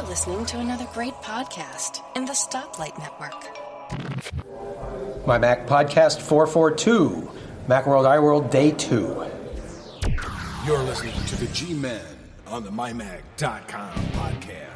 You're listening to another great podcast in the Stoplight Network. My Mac Podcast 442, Macworld iWorld Day 2. You're listening to the G Men on the MyMac.com podcast.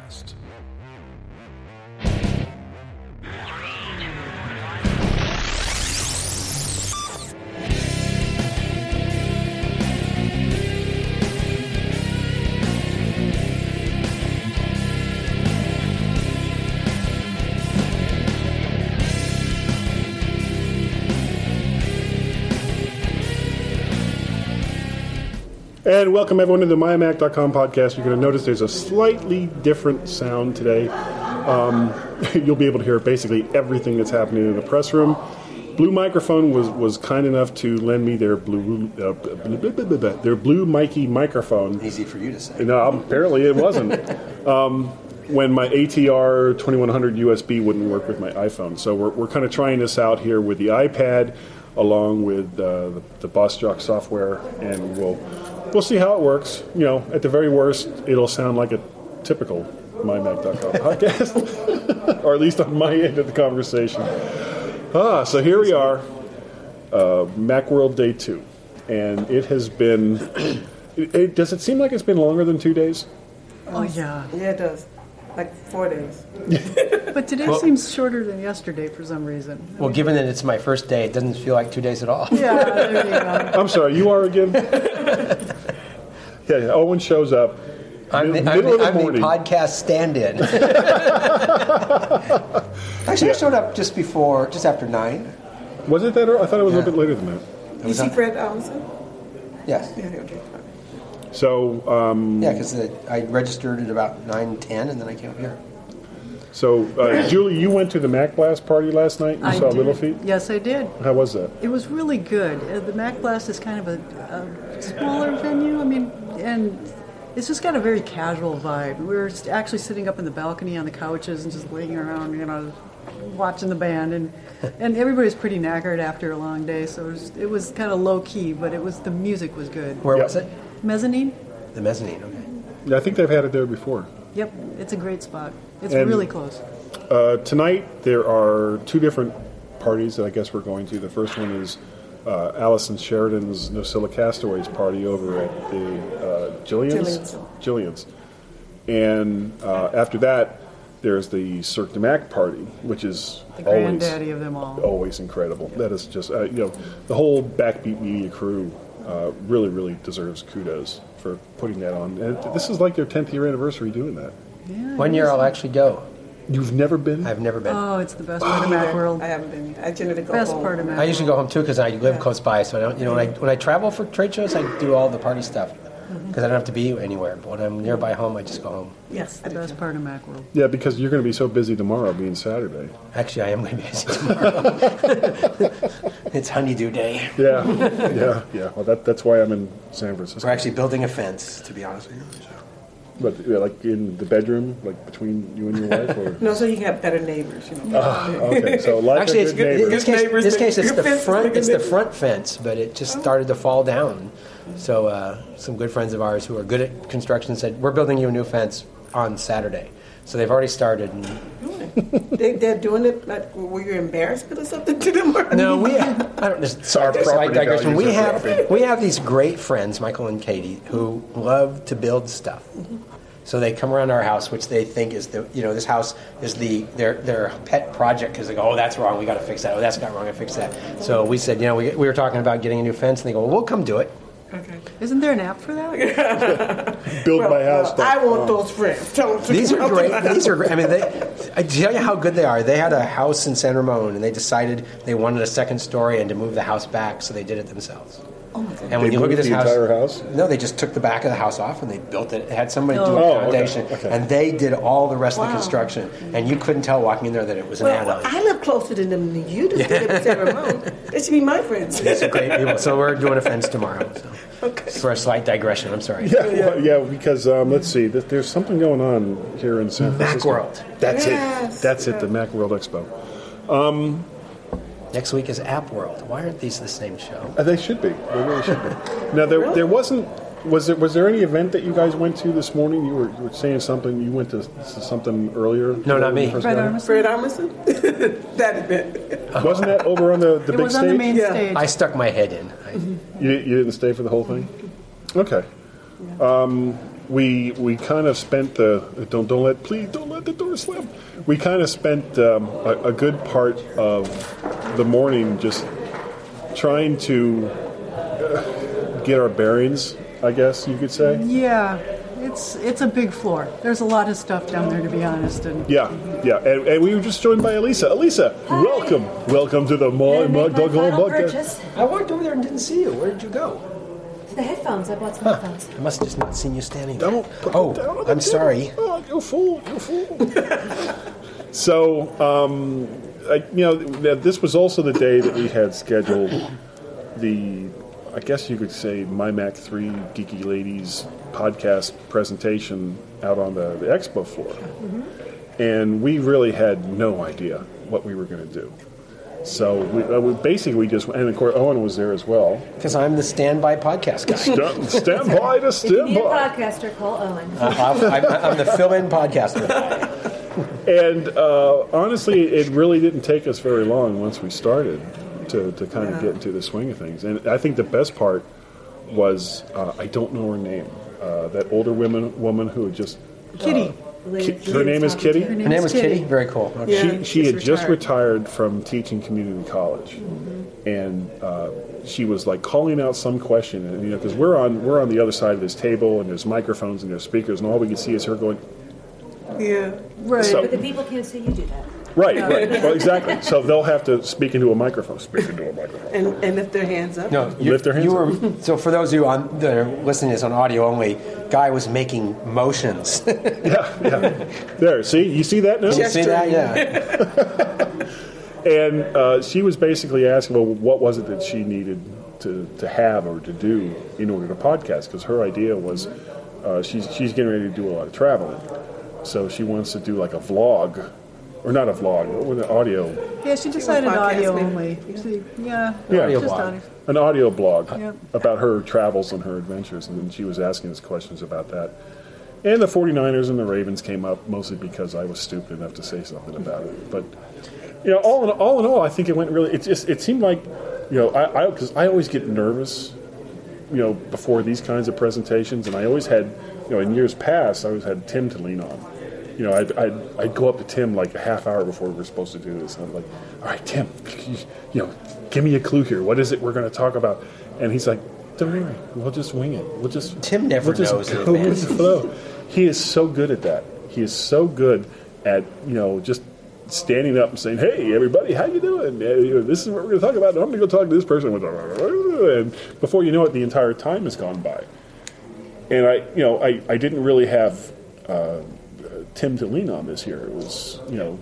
And welcome everyone to the MyMac.com podcast. You're going to notice there's a slightly different sound today. Um, you'll be able to hear basically everything that's happening in the press room. Blue Microphone was, was kind enough to lend me their blue uh, their blue Mikey microphone. Easy for you to say. No, apparently it wasn't. um, when my ATR 2100 USB wouldn't work with my iPhone. So we're, we're kind of trying this out here with the iPad along with uh, the, the Boss Jock software, and we'll we'll see how it works. You know, at the very worst, it'll sound like a typical MyMac.com podcast, or at least on my end of the conversation. Ah, so here we are, uh, Macworld Day Two, and it has been. It, it- does it seem like it's been longer than two days? Oh, yeah. Yeah, it does. Like four days. But today Well- seems shorter than yesterday for some reason. Well, given that it's my first day, it doesn't feel like two days at all. Yeah, there you go. I'm sorry, you are again. yeah, Owen shows up. I'm the, Mid- I'm middle the, of the I'm the podcast stand-in. Actually, I showed up just before, just after nine. Was it that early? I thought it was a little bit later than that. You was see Fred Allison? Yes. Yeah, okay. So, um, Yeah, because I registered at about nine ten, and then I came up here. So uh, Julie, you went to the Mac Blast party last night. You I saw did. Little Feet. Yes, I did. How was that? It was really good. Uh, the Mac Blast is kind of a, a smaller venue. I mean, and it's just got a very casual vibe. We were actually sitting up in the balcony on the couches and just laying around, you know, watching the band, and and everybody was pretty knackered after a long day. So it was, it was kind of low key, but it was the music was good. Where Yeah. was it? Mezzanine. The mezzanine. Okay. Yeah, I think they've had it there before. Yep, it's a great spot. It's And- really close. Uh, tonight there are two different parties that I guess we're going to. The first one is uh, Allison Sheridan's Nosilla Castaways party over at the uh, Jillian's. Jillian's. And uh, after that, there's the Cirque du Mac party, which is The always granddaddy of them all. always incredible. That is just uh, you know the whole Backbeat Media crew uh, really really deserves kudos for putting that on. And this is like their 10th year anniversary doing that. Yeah, One year. I'll actually go. You've never been? I've never been. Oh, it's the best oh, part of Macworld. I haven't been. I generally go Best home. part of Macworld. I usually go home too because I live close by. So I don't, you know, when I when I travel for trade shows, I do all the party stuff mm-hmm. because I don't have to be anywhere. But when I'm nearby home, I just go home. Yes, I The do. best part of Macworld. Yeah, because you're going to be so busy tomorrow, being Saturday. Actually, I am going to be busy tomorrow. it's honeydew day. Yeah, yeah, yeah. Well, that, that's why I'm in San Francisco. We're actually building a fence, to be honest with you. So. But yeah, like in the bedroom, like between you and your wife, or No, so you can have better neighbors, you know. okay. So like Actually, a it's good in neighbor. this case, Neighbors this case it's the front. It's the front fence, but it just started to fall down. So uh, some good friends of ours who are good at construction said, "We're building you a new fence on Saturday." So they've already started. And, they, they're doing it. Like, were you embarrassed or something to them? Or no, we. I don't. Just, Our slight property digression. We have dropping. we have these great friends, Michael and Katie, who love to build stuff. So they come around our house, which they think is the you know this house is the their their pet project because they go, oh that's wrong, we got to fix that. Oh that's not wrong, I fix that. So we said, you know, we, we were talking about getting a new fence, and they go, well, we'll come do it. Okay. Isn't there an app for that? Build my Well, house. I want those friends. Tell them to These are great. These are great. I mean, they, I tell you how good they are. They had a house in San Ramon, and they decided they wanted a second story and to move the house back, so they did it themselves. Oh my God. And when They you look at this the house, entire house? no, they just took the back of the house off and they built it. They had somebody do a Oh, okay, foundation, okay. and they did all the rest of the Wow. construction. And you couldn't tell walking in there that it was an Well, add-on. I live closer to them than you do. They live in San They should be my friends. These are great people. So we're doing a fence tomorrow. So. Okay. For a slight digression, I'm sorry. Yeah, well, yeah, because um, let's see, th- there's something going on here in San Francisco. Macworld. That's Yes, it. That's it. yeah. The MacWorld Expo. Next week is App World. Why aren't these the same show? Uh, they should be. They really should be. Now there, there wasn't was there was there any event that you guys went to this morning? You were, you were saying something. You went to s- something earlier. No, not when me. Fred got? Armisen? Fred Armisen? that event. Wasn't that over on the, the It big was stage? the main Yeah. stage. I stuck my head in. I, You, you didn't stay for the whole thing. Okay. Um, we we kind of spent the don't don't let please don't let the door slam. We kind of spent um, a, a good part of the morning just trying to uh, get our bearings. I guess you could say. Yeah, it's it's a big floor. There's a lot of stuff down there, to be honest. And Yeah, yeah, and, and we were just joined by Elisa. Elisa, welcome, welcome to the My Gonna make Mug Dog Home final podcast. purchase. I walked over there and didn't see you. Where did you go? The headphones. I bought some headphones. I must have just not seen you standing there. Don't put oh, down on I'm table. sorry. Oh, you fool! You fool! so, um, I, you know, this was also the day that we had scheduled the, I guess you could say, My Mac Three Geeky Ladies podcast presentation out on the, the expo floor, and we really had no idea what we were going to do. So we, uh, we basically we just and of course Owen was there as well. Because I'm the standby podcast guy. Stand, stand by to If you stand need a by. podcaster, call Owen. I'm, I'm, I'm the fill-in podcaster. And uh, honestly, it really didn't take us very long once we started to, to kind of get into the swing of things. And I think the best part was uh, I don't know her name. Uh, that older woman woman who had just Kitty. Ki- her name is Kitty. Her Her name is Kitty. Very cool. Yeah, she she she's had just retired. retired from teaching community college, and uh, she was like calling out some question, and you know, because we're on we're on the other side of this table, and there's microphones and there's speakers, and all we can see is her going, Yeah. Right. So- But the people can't see you do that. Right, right, well, exactly. So they'll have to speak into a microphone, speak into a microphone. And, and lift their hands up. No, you, Lift their hands you up. So for those of you on that are listening to this on audio only, Guy was making motions. Yeah, yeah. There, see, you see that now? see that? Yeah. And uh, she was basically asking, well, what was it that she needed to, to have or to do in order to podcast? Because her idea was uh, she's, she's getting ready to do a lot of traveling. So she wants to do like a vlog, or not a vlog, what was it, audio, Yeah, she decided podcast, audio only. See, yeah, Yeah. Audio just blog. audio. an audio blog Yep. about her travels and her adventures. And then she was asking us questions about that. And the 49ers and the Ravens came up mostly because I was stupid enough to say something about it. But you know, all in all, in all I think it went really. It just it seemed like you know I because I, always get nervous you know before these kinds of presentations, and I always had you know in years past I always had Tim to lean on. You know, I'd, I'd, I'd go up to Tim like a half hour before we were supposed to do this, and I'm like, "All right, Tim, you, you know, give me a clue here. What is it we're going to talk about?" And he's like, "Don't worry, we'll just wing it. We'll just Tim never we'll just knows go with the flow." He is so good at that. He is so good at you know just standing up and saying, "Hey, everybody, how you doing? Know, this is what we're going to talk about. I'm going to go talk to this person." And before you know it, the entire time has gone by. And I, you know, I, I didn't really have uh, Tim to lean on this year. It was, you know,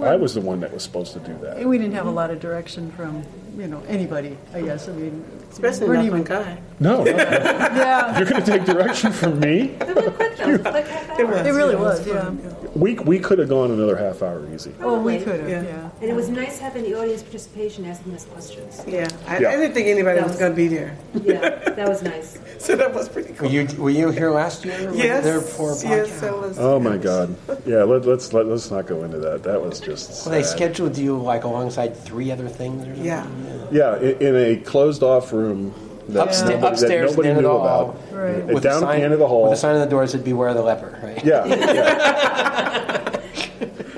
I was the one that was supposed to do that. We didn't have a lot of direction from, you know, anybody, I guess. I mean, Especially weren't not even- Guy. No, no. Yeah, you're going to take direction from me. It went quick though. Like half hour. was. it really it was, was yeah. We, we could have gone another half hour easy. Oh, we could have, Yeah. yeah. And it was nice having the audience participation asking us questions. Yeah. I, Yeah. I didn't think anybody That was was- going to be there. Yeah, that was nice. So that was pretty Were cool. you were you here last year? Were yes. there for a podcast? yes, that was. Oh my God! Yeah, let, let's let, let's not go into that. That was just. Well, they scheduled you like alongside three other things or something? Yeah. Yeah, in, in a closed off room. That Upsta- nobody, upstairs that nobody at the end knew of about. Right. With a down at sign- the end of the hall. With a sign on the door that said "Beware the leper." Right? Yeah. yeah.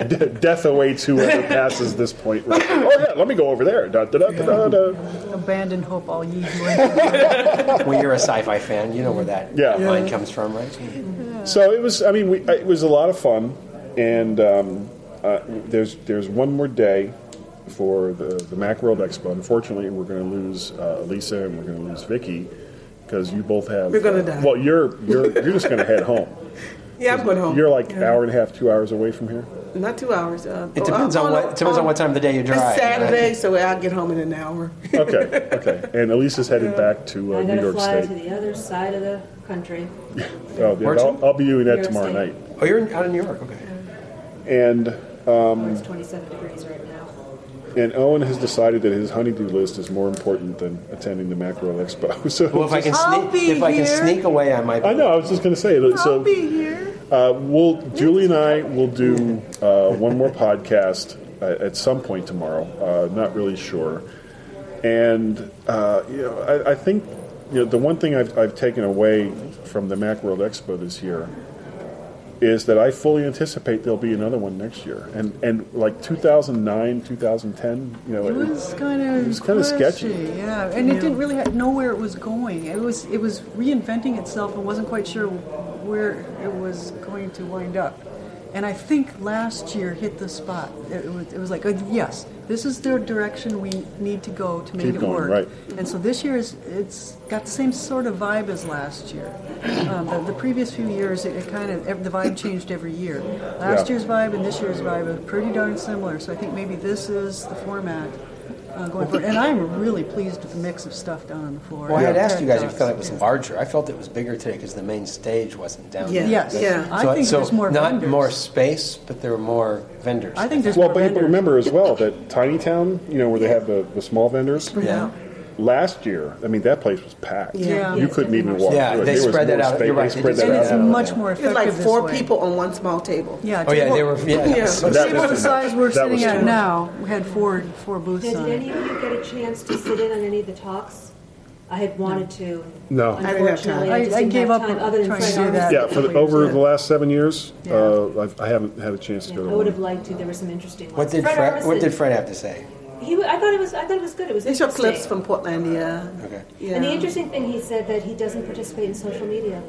De- Death awaits whoever passes this point. Right. Oh yeah, let me go over there. Da, da, da, da, da, da. Abandon hope, all ye who enter. When you're a sci-fi fan, you know where that Yeah. line comes from, right? So it was. I mean, we, it was a lot of fun, and um, uh, there's there's one more day for the the Macworld Expo. Unfortunately, we're going to lose uh, Lisa and we're going to lose Vicky because you both have. We're gonna uh, die. Well, you're you're you're just going to head home. Yeah, I'm going home. You're like Yeah. hour and a half, two hours away from here. Not two hours. Uh, It depends on what- it depends on what time of the day you drive, It's Saturday, right? so I'll get home in an hour. Okay, okay. And Elisa's headed back to uh, I New gotta York fly State. to the other side of the country. Oh, yeah, I'll, I'll be doing that tomorrow State. night. Oh, you're in, out in New York. Okay. And Where it's 27 degrees right now. And Owen has decided that his honeydew list is more important than attending the Macworld Expo. So Well, if I can I'll sneak, be if I can here. sneak away, I might. I know. I was just going to say. I'll So be here. uh, we'll Julie and I will do uh, one more podcast at, at some point tomorrow. Uh, not really sure. And uh, you know, I, I think you know the one thing I've, I've taken away from the Macworld Expo this year is that I fully anticipate there'll be another one next year. And and like 2009, 2010, you know, It was kind of it was kinda sketchy. yeah, and it didn't really know where it was going. It was it was reinventing itself and wasn't quite sure where it was going to wind up. And I think last year hit the spot. It, it was, it was like, uh, yes, this is the direction we need to go to make Keep it going, work. right. And so this year is it's got the same sort of vibe as last year. Um, the, the previous few years, it, it kind of the vibe changed every year. Last Yeah. year's vibe and this year's vibe are pretty darn similar. So I think maybe this is the format uh, going forward. And I'm really pleased with the mix of stuff down on the floor. Well, I had Yeah. asked you guys if you thought it was larger. I felt it was bigger today because the main stage wasn't down Yeah. there. Yes, Yeah. I think so there's more not vendors. more space, but there were more vendors. I think there's Well, more but, but remember as well that Tiny Town, you know, where they have the, the small vendors. Yeah. Last year, I mean, that place was packed. Yeah. You couldn't even walk Yeah, through it. they There was spread that more out. You're right, They they spread did that and spread it's that out. out. much more It's effective like this four way. people on one small table. Yeah, Oh yeah, they were. Yeah, Yeah, so- That table was the too size we're That was sitting too at much. now we had four four booths Did on any of you get a chance to sit in on any of the talks? I had wanted to. No. I didn't have Unfortunately. I, I- just I didn't gave have up time on other than trying to Fred do that. Armisen. Yeah, for the, over the last seven years, Yeah. uh, I've, I haven't had a chance to Yeah, go to I would have one. liked to. There were some interesting ones. What did Fred Fred? What did Fred have to say? He, I thought it was. I thought it was good. It was They show clips from Portlandia. Okay. Yeah. And the interesting thing, he said that he doesn't participate in social media.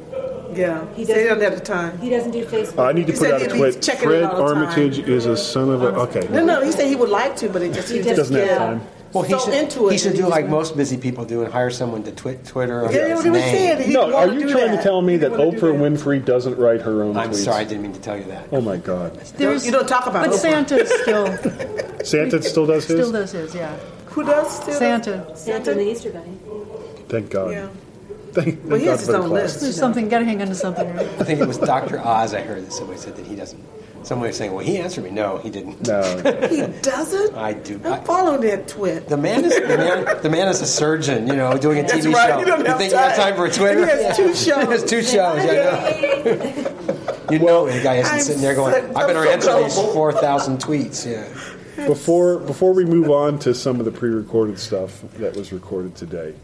Yeah. He He they doesn't- don't have the time. He doesn't do Facebook. Uh, I need to He put said out a tweet. checking it Fred all the time. Armitage is a son of a. Okay. No, no. He said he would like to, but it just he, He just doesn't have time. Well, he so should. into it. he should do like went- most busy people do and hire someone to twi- Twitter. under Yeah, his what he was name. saying. No, are you trying that. to tell me that wanted to do Oprah that. Winfrey doesn't write her own I'm tweets? sorry, I didn't mean to tell you that. Oh my God. There's- you don't talk about But Oprah. Santa still Santa still does his? still does his, yeah. Who does still? Santa. Santa and the Easter Bunny. Thank God. Yeah. Thank, thank Well, he God has for his the own class. list. There's something. Got to hang on to something. Right? I think it was Dr. Oz. I heard that somebody said that he doesn't. Someone was saying, "Well, he answered me." No, he didn't. No. He doesn't. I do. I'm I- following that twit. The man is the man. The man is a surgeon. You know, doing a That's TV right. show. You don't have think you have time. time for a Twitter? He has two shows. he has shows. two shows. I know. You know, the guy isn't I'm sitting there going, "I better I'm so answer these four thousand tweets." Yeah. Before before we move on to some of the pre-recorded stuff that was recorded today,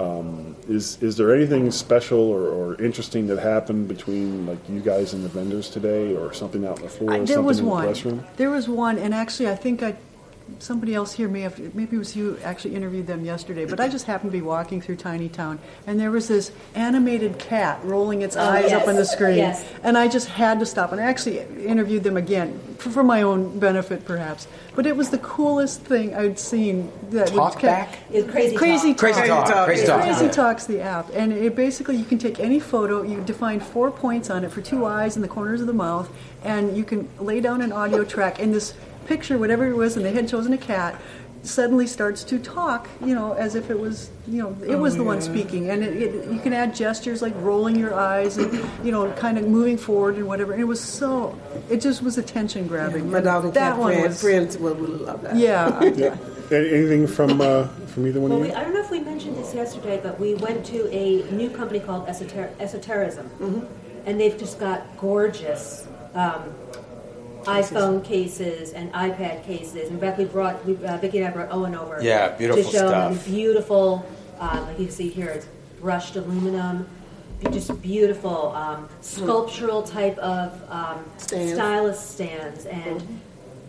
um, is is there anything special or, or interesting that happened between like you guys and the vendors today, or something out on the floor, I- or there something was in the one. room? There was one, and actually, I think I somebody else here may have maybe it was you actually interviewed them yesterday. But I just happened to be walking through Tiny Town, and there was this animated cat rolling its oh, eyes Oh, yes. up on the screen, Yes. and I just had to stop. And I actually interviewed them again for, for my own benefit, perhaps. But it was the coolest thing I'd seen. That Talk would- back? It's crazy. Crazy talk. Crazy talk. Talk. Crazy talk. Crazy Yeah. Talk's the app, and it basically you can take any photo. You define four points on it for two eyes and the corners of the mouth, and you can lay down an audio track. And this picture, whatever it was, and they had chosen a cat, suddenly starts to talk. You know, as if it was you know it was the one speaking. And it, it, you can add gestures like rolling your eyes and you know kind of moving forward and whatever. And it was so it just was attention grabbing. My dog and that cat one friends, was friends will really love that. yeah. Yeah. Anything from uh, from either one Well, of we, you? I don't know if we mentioned this yesterday, but we went to a new company called Esoter- Esoterism, Mm-hmm. and they've just got gorgeous um, iPhone cases and iPad cases. In fact, we brought we, uh, Vicki and I brought Owen over. Yeah, beautiful to show him stuff. beautiful, um, like you can see here, it's brushed aluminum. Just beautiful um, sculptural type of um, Stands. stylus stands and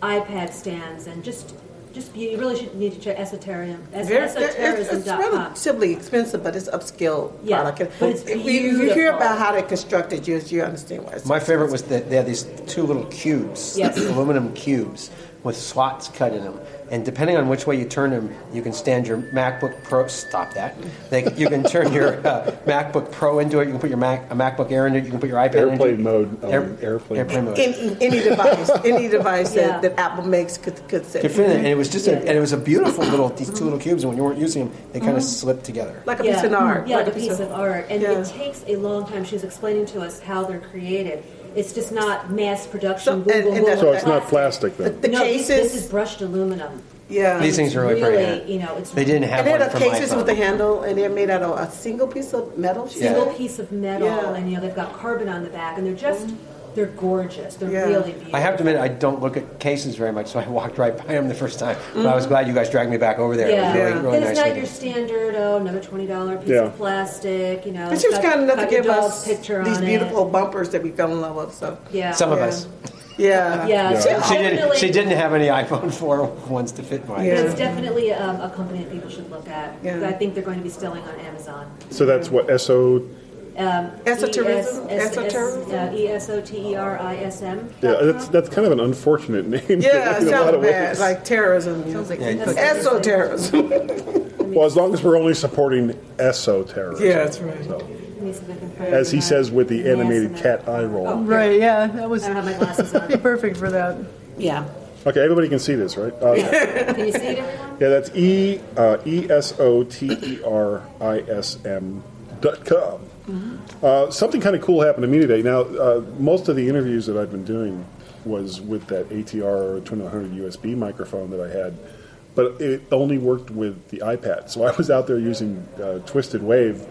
iPad stands and just just you really should need to check esoterium es- Very, it's, it's relatively expensive, but it's upscale Yeah, product. but it's if you, you hear about how they constructed you, you understand why. It's My favorite was that they had these two little cubes, Yes. aluminum cubes with slots cut in them. And depending on which way you turn them, you can stand your MacBook Pro. Stop that. They, you can turn your uh, MacBook Pro into it. You can put your Mac, a MacBook Air into it. You can put your iPad into it. Airplane mode. Um, Air- airplane. airplane mode. any, any device, any device Yeah. that, that Apple makes could could sit. Could fit in it. And it was just a, and it was a beautiful little these two little cubes. And when you weren't using them, they kind of slipped together. like a piece of art. Yeah, like like a piece of art. And Yeah. it takes a long time. She was explaining to us how they're created. It's just not mass production. So- Google, and- and Google that's- So it's not plastic then. The no, this- cases- This is brushed aluminum. Yeah. These things are really, really, pretty. you know, it's They didn't have And they one had for the my cases phone. with the handle, and they're made out of a single piece of metal. she single said? piece of metal, Yeah. and you know they've got carbon on the back, and they're just mm-hmm. They're gorgeous. They're Yeah. really beautiful. I have to admit, I don't look at cases very much, so I walked right by them the first time. But I was glad you guys dragged me back over there. Yeah, It was really, Yeah. really and nice. it's not your standard oh another twenty dollar piece Yeah. of plastic, you know. But she was kind enough to give us picture these beautiful It. bumpers that we fell in love with. So Yeah, Some of us. yeah, Yeah, so She didn't, she didn't have any iPhone 4 ones to fit mine. Yeah. It's definitely um, a company that people should look at. Yeah. I think they're going to be selling on Amazon. So that's what SO. Um, Esoterism? ES- Esoterism? uh, E S O T E R I S M. Yeah, that's that's kind of an unfortunate name. Yeah, it in a lot sounds bad, ways. like terrorism. Sounds like Yeah, you esoterrorism. well, as long as we're only supporting esotericism. yeah, that's right. So, Let me see if I can find as he says with the animated cat eye roll. Oh. Right, yeah, that was I don't have my glasses on. perfect for that. Yeah. Okay, everybody can see this, right? Uh, Can you see it, everyone? yeah, that's E uh, E S O T E R I S M dot com. Uh, something kind of cool happened to me today. Now, uh, most of the interviews that I've been doing was with that ATR 2100 USB microphone that I had, but it only worked with the iPad. So I was out there using uh, Twisted Wave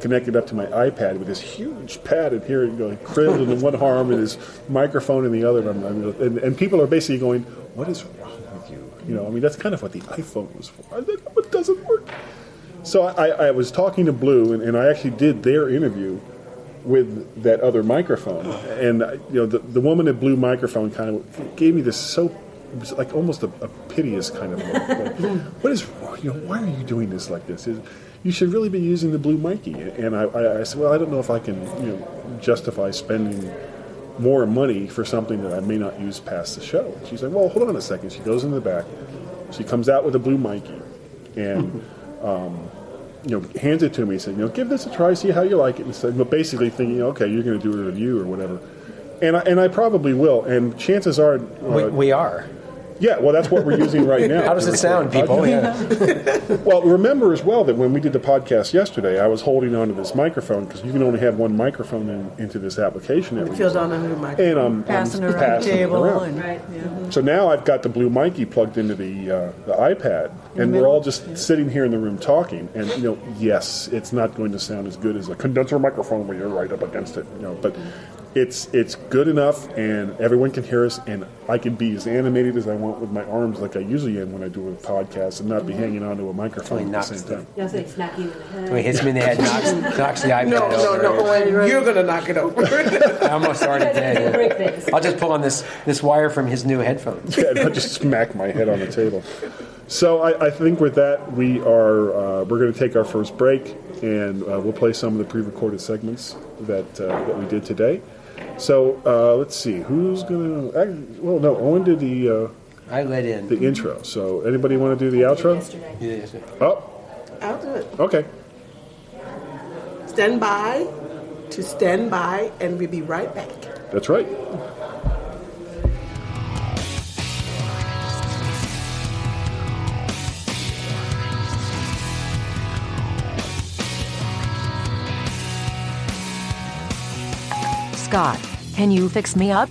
connected up to my iPad with this huge pad in here, you know, cradled in one arm and his microphone in the other. I'm- and, and people are basically going, "What is wrong with you?" You know, I mean, that's kind of what the iPhone was for. I said, "No, it doesn't work." So I, I was talking to Blue, and, and I actually did their interview with that other microphone. And uh, you know, the, the woman at Blue Microphone kind of gave me this so it was like almost a, a piteous kind of look. Like, what is? You know, why are you doing this like this? Is- you should really be using the Blue Mikey. And I, I, I said, well, I don't know if I can, you know, justify spending more money for something that I may not use past the show. And she's like, well, hold on a second. She goes in the back. She comes out with a Blue Mikey, and um, you know, hands it to me, saying, you know, give this a try, see how you like it. And said, but basically thinking, okay, you're going to do a review or whatever. And I, and I probably will. And chances are, uh, We, we are. Yeah, well, that's what we're using right now. How does it sound, people? Yeah. Well, remember as well that when we did the podcast yesterday, I was holding onto this microphone because you can only have one microphone in, into this application. That we Filled use. on under the microphone. and I'm Passing I'm around the passing it table around. and Right. yeah. So now I've got the blue Mikey plugged into the uh, the iPad, and we're all just sitting here in the room talking. And you know, yes, it's not going to sound as good as a condenser microphone where you're right up against it. You know, but it's it's good enough, and everyone can hear us, and I can be as animated as I want with my arms, like I usually am when I do a podcast, and not be hanging onto a microphone at the knocks same the- time. Yeah, so it's smack you in the head. When he hits me in the head, knocks, knocks the iPad No, no, over. no, Owen, you're gonna knock it over. I almost already did. yeah. Break things. I'll just pull on this, this wire from his new headphones. Yeah, and I just smack my head on the table. So I, I think with that we are uh, we're going to take our first break, and uh, we'll play some of the pre-recorded segments that uh, that we did today. So uh, let's see who's going to. Well, no, Owen did the uh, I let in. the intro. So anybody want to do the outro? Yesterday. Yeah, Oh, I'll do it. okay. Stand by to stand by, and we'll be right back. That's right. Scott, can you fix me up?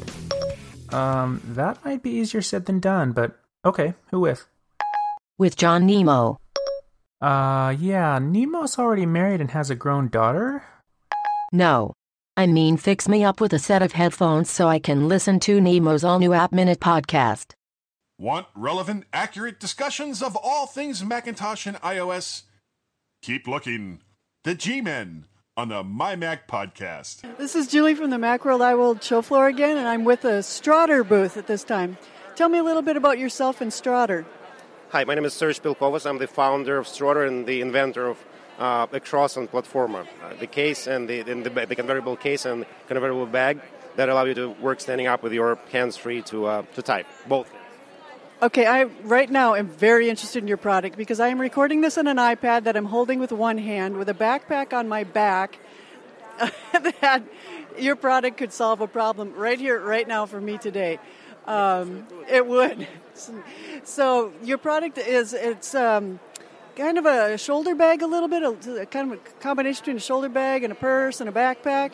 Um, that might be easier said than done, but okay, who with? With John Nemo. Uh, yeah, Nemo's already married and has a grown daughter? No. I mean, fix me up with a set of headphones so I can listen to Nemo's all new App Minute podcast. Want relevant, accurate discussions of all things Macintosh and iOS? Keep looking. The G Men on the MyMac podcast. This is Julie from the Macworld iWorld show floor again, and I'm with the Strutter booth at this time. Tell me a little bit about yourself and Strutter. Hi, my name is Serge Pilkovas. I'm the founder of Strutter and the inventor of uh, a cross and Platforma. Uh, the case and the, and the, the convertible case and convertible bag that allow you to work standing up with your hands free to, uh, to type, both. Okay, I right now am very interested in your product because I am recording this on an iPad that I'm holding with one hand with a backpack on my back. that your product could solve a problem right here, right now for me today. Um, it would. So your product is it's um, kind of a shoulder bag, a little bit, a, kind of a combination between a shoulder bag and a purse and a backpack.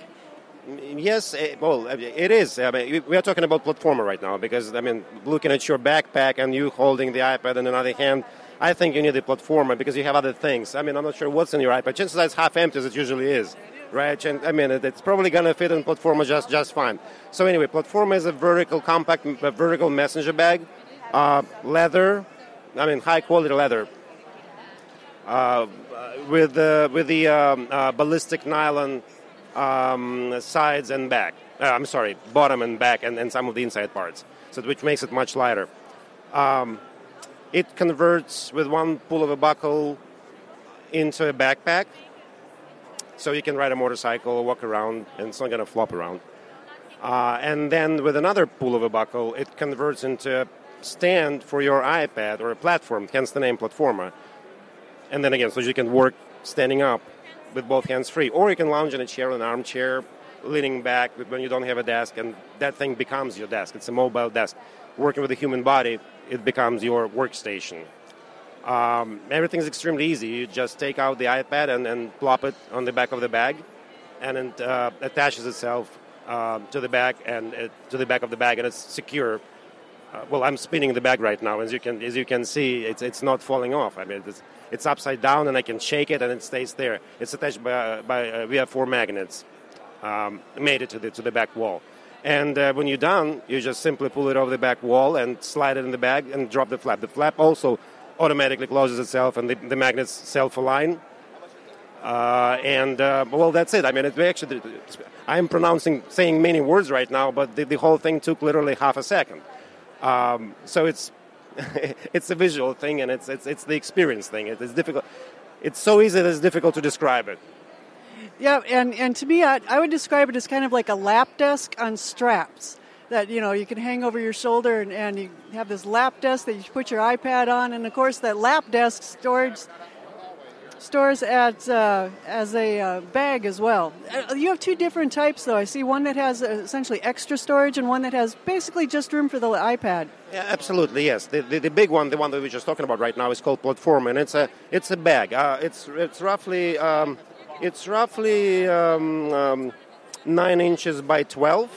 Yes, eh, well, it is. I mean, we are talking about Platforma right now because I mean, looking at your backpack and you holding the iPad in another hand, I think you need a Platforma because you have other things. I mean, I'm not sure what's in your iPad. Chances are it's half empty as it usually is, right? And I mean, it's probably going to fit in Platforma just just fine. So anyway, Platforma is a vertical, compact, a vertical messenger bag, uh, leather. I mean, high quality leather. Uh, with the with the um, uh, ballistic nylon um, sides and back. Uh, I'm sorry, bottom and back, and, and some of the inside parts, so which makes it much lighter. Um, it converts with one pull of a buckle into a backpack, so you can ride a motorcycle walk around, and it's not going to flop around. Uh, and then with another pull of a buckle, it converts into a stand for your iPad or a platform, hence the name Platforma. And then again, so you can work standing up with both hands free, or you can lounge in a chair, an armchair, leaning back when you don't have a desk, and that thing becomes your desk. It's a mobile desk. Working with the human body, it becomes your workstation. Um, everything's extremely easy. You just take out the iPad and, and plop it on the back of the bag, and it uh, attaches itself uh, to the back and uh, to the back of the bag, and it's secure. Uh, well, I'm spinning the bag right now, as you can as you can see, it's it's not falling off. I mean, it's, it's upside down, and I can shake it, and it stays there. It's attached by, by uh, we have four magnets um, made it to the to the back wall. And uh, when you're done, you just simply pull it over the back wall and slide it in the bag and drop the flap. The flap also automatically closes itself, and the, the magnets self-align. Uh, and uh, well, that's it. I mean, it actually, I'm pronouncing, saying many words right now, but the, the whole thing took literally half a second. Um, so it's it's a visual thing, and it's it's it's the experience thing. It is difficult. It's so easy that it's difficult to describe it. Yeah, and, and to me, I, I would describe it as kind of like a lap desk on straps that you know you can hang over your shoulder and, and you have this lap desk that you put your iPad on and of course that lap desk storage stores at uh, as a uh, bag as well. Uh, you have two different types though. I see one that has uh, essentially extra storage and one that has basically just room for the iPad. Yeah, absolutely. Yes, the, the, the big one, the one that we're just talking about right now, is called Platform, and it's a it's a bag. Uh, it's it's roughly. Um, it's roughly um, um, 9 inches by 12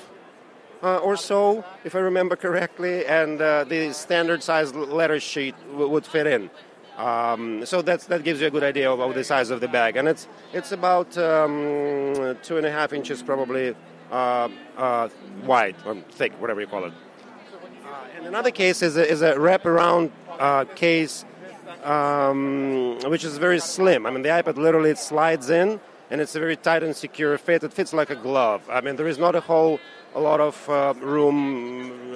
uh, or so, if I remember correctly, and uh, the standard size letter sheet w- would fit in. Um, so that's, that gives you a good idea of, of, the size of the bag. And it's, it's about um, two and a half inches probably uh, uh wide, or thick, whatever you call it. Uh, and another case is a, is a wraparound uh, case um, which is very slim. I mean, the iPad literally it slides in, and it's a very tight and secure fit. It fits like a glove. I mean, there is not a whole a lot of uh, room.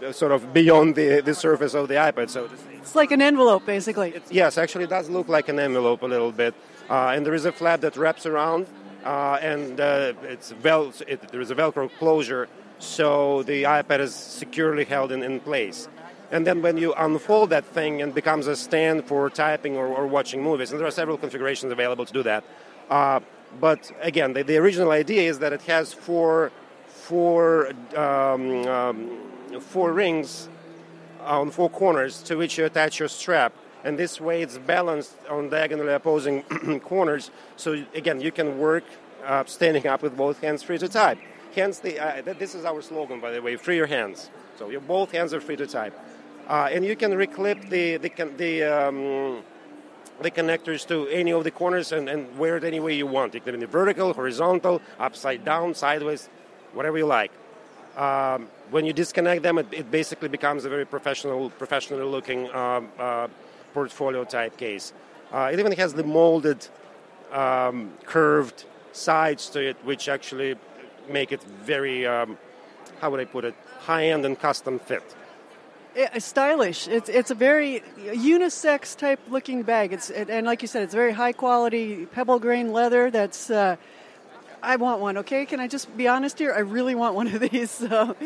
Uh, uh, uh, sort of beyond the, the surface of the iPad, so it's like an envelope, basically. yes, actually, it does look like an envelope a little bit, uh, and there is a flap that wraps around, uh, and it's vel- it, there is a Velcro closure, so the iPad is securely held in, in place. And then when you unfold that thing, it becomes a stand for typing or, or watching movies. And there are several configurations available to do that. Uh, but again, the, the, original idea is that it has four, four, um, um, four rings on four corners to which you attach your strap. And this way it's balanced on diagonally opposing corners. So again, you can work uh, standing up with both hands free to type. Hence, the, uh, this is our slogan, by the way, free your hands. So your both hands are free to type. Uh, and you can reclip the the the, um, the connectors to any of the corners and, and wear it any way you want. It can be vertical, horizontal, upside down, sideways, whatever you like. Um, when you disconnect them, it, it, basically becomes a very professional, professionally looking um, uh, portfolio type case. Uh, it even has the molded, um, curved sides to it, which actually make it very, um, how would I put it, high end and custom fit stylish. It's it's a very unisex type looking bag. It's it, and like you said, it's very high quality pebble grain leather. That's uh, I want one. Okay, can I just be honest here? I really want one of these. So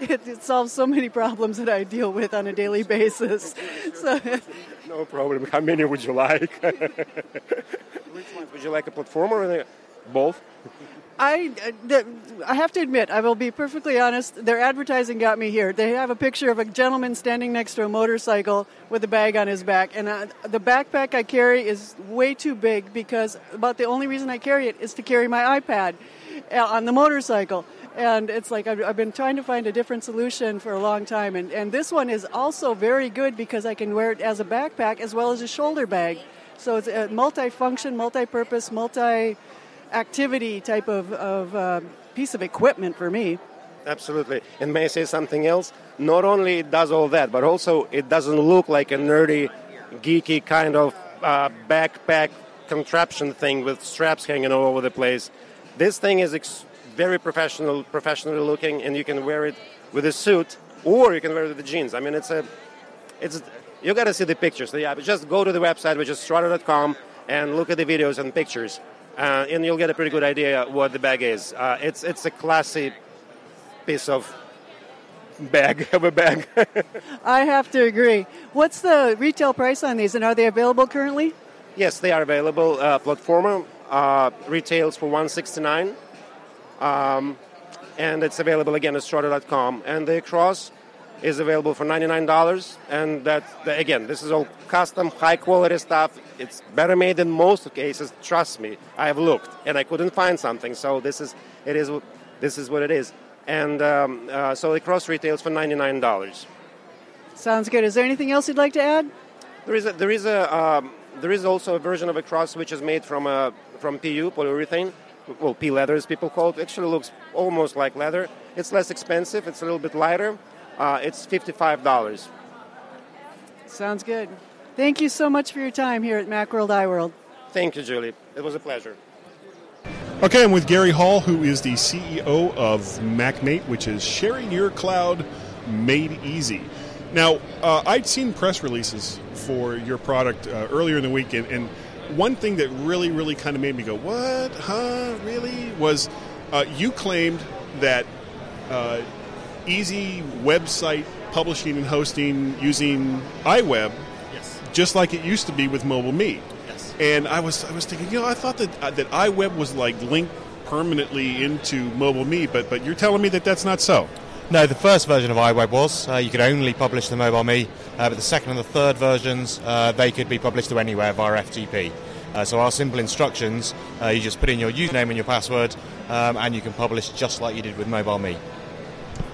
it, it solves so many problems that I deal with on a daily basis. So. No problem. How many would you like? Which ones? Would you like a Platforma or both? I, I have to admit, I will be perfectly honest, their advertising got me here. They have a picture of a gentleman standing next to a motorcycle with a bag on his back. And uh, the backpack I carry is way too big because about the only reason I carry it is to carry my iPad uh, on the motorcycle. And it's like I've, I've been trying to find a different solution for a long time. And, and this one is also very good because I can wear it as a backpack as well as a shoulder bag. So it's a multi-function, multi-purpose, multi-activity type of, of uh, piece of equipment for me. Absolutely. And may I say something else? Not only it does all that, but also it doesn't look like a nerdy, geeky kind of uh, backpack contraption thing with straps hanging all over the place. This thing is ex- very professional, professionally looking, and you can wear it with a suit or you can wear it with the jeans. I mean, it's a, it's you got to see the pictures. So yeah, just go to the website, which is strutter.com, and look at the videos and pictures, uh, and you'll get a pretty good idea what the bag is. Uh, it's it's a classy piece of bag of a bag. I have to agree. What's the retail price on these, and are they available currently? yes, they are available. Uh, Platforma uh, retails for 169 um, and it's available again at strutter.com. And the cross is available for $99 and that again this is all custom high quality stuff. It's better made than most cases trust me. I have looked and i couldn't find something so this is it is this is what it is. And um, uh, so the cross retails for $99 Sounds good. Is there anything else you'd like to add? there is a, there is a um, there is also a version of a cross which is made from a from pu polyurethane. Well p leather as people call it actually looks almost like leather. It's less expensive. It's a little bit lighter uh, it's $55 Sounds good. Thank you so much for your time here at Macworld iWorld. thank you julie it was a pleasure Okay, I'm with Gary Hall, who is the CEO of MacMate, which is sharing your cloud made easy. Now, uh, I'd seen press releases for your product uh, earlier in the week, and, and one thing that really, really kind of made me go, "What? Huh? Really?" was uh, you claimed that uh, easy website publishing and hosting using iWeb, Yes. just like it used to be with Mobile Me. Yes. And I was I was thinking, you know, I thought that uh, that iWeb was like linked permanently into Mobile Me, but but you're telling me that that's not so. No, the first version of iWeb was. Uh, you could only publish to Mobile Me, uh, but the second and the third versions, uh, they could be published to anywhere via FTP. Uh, so our simple instructions, uh, you just put in your username and your password, um, and you can publish just like you did with Mobile Me.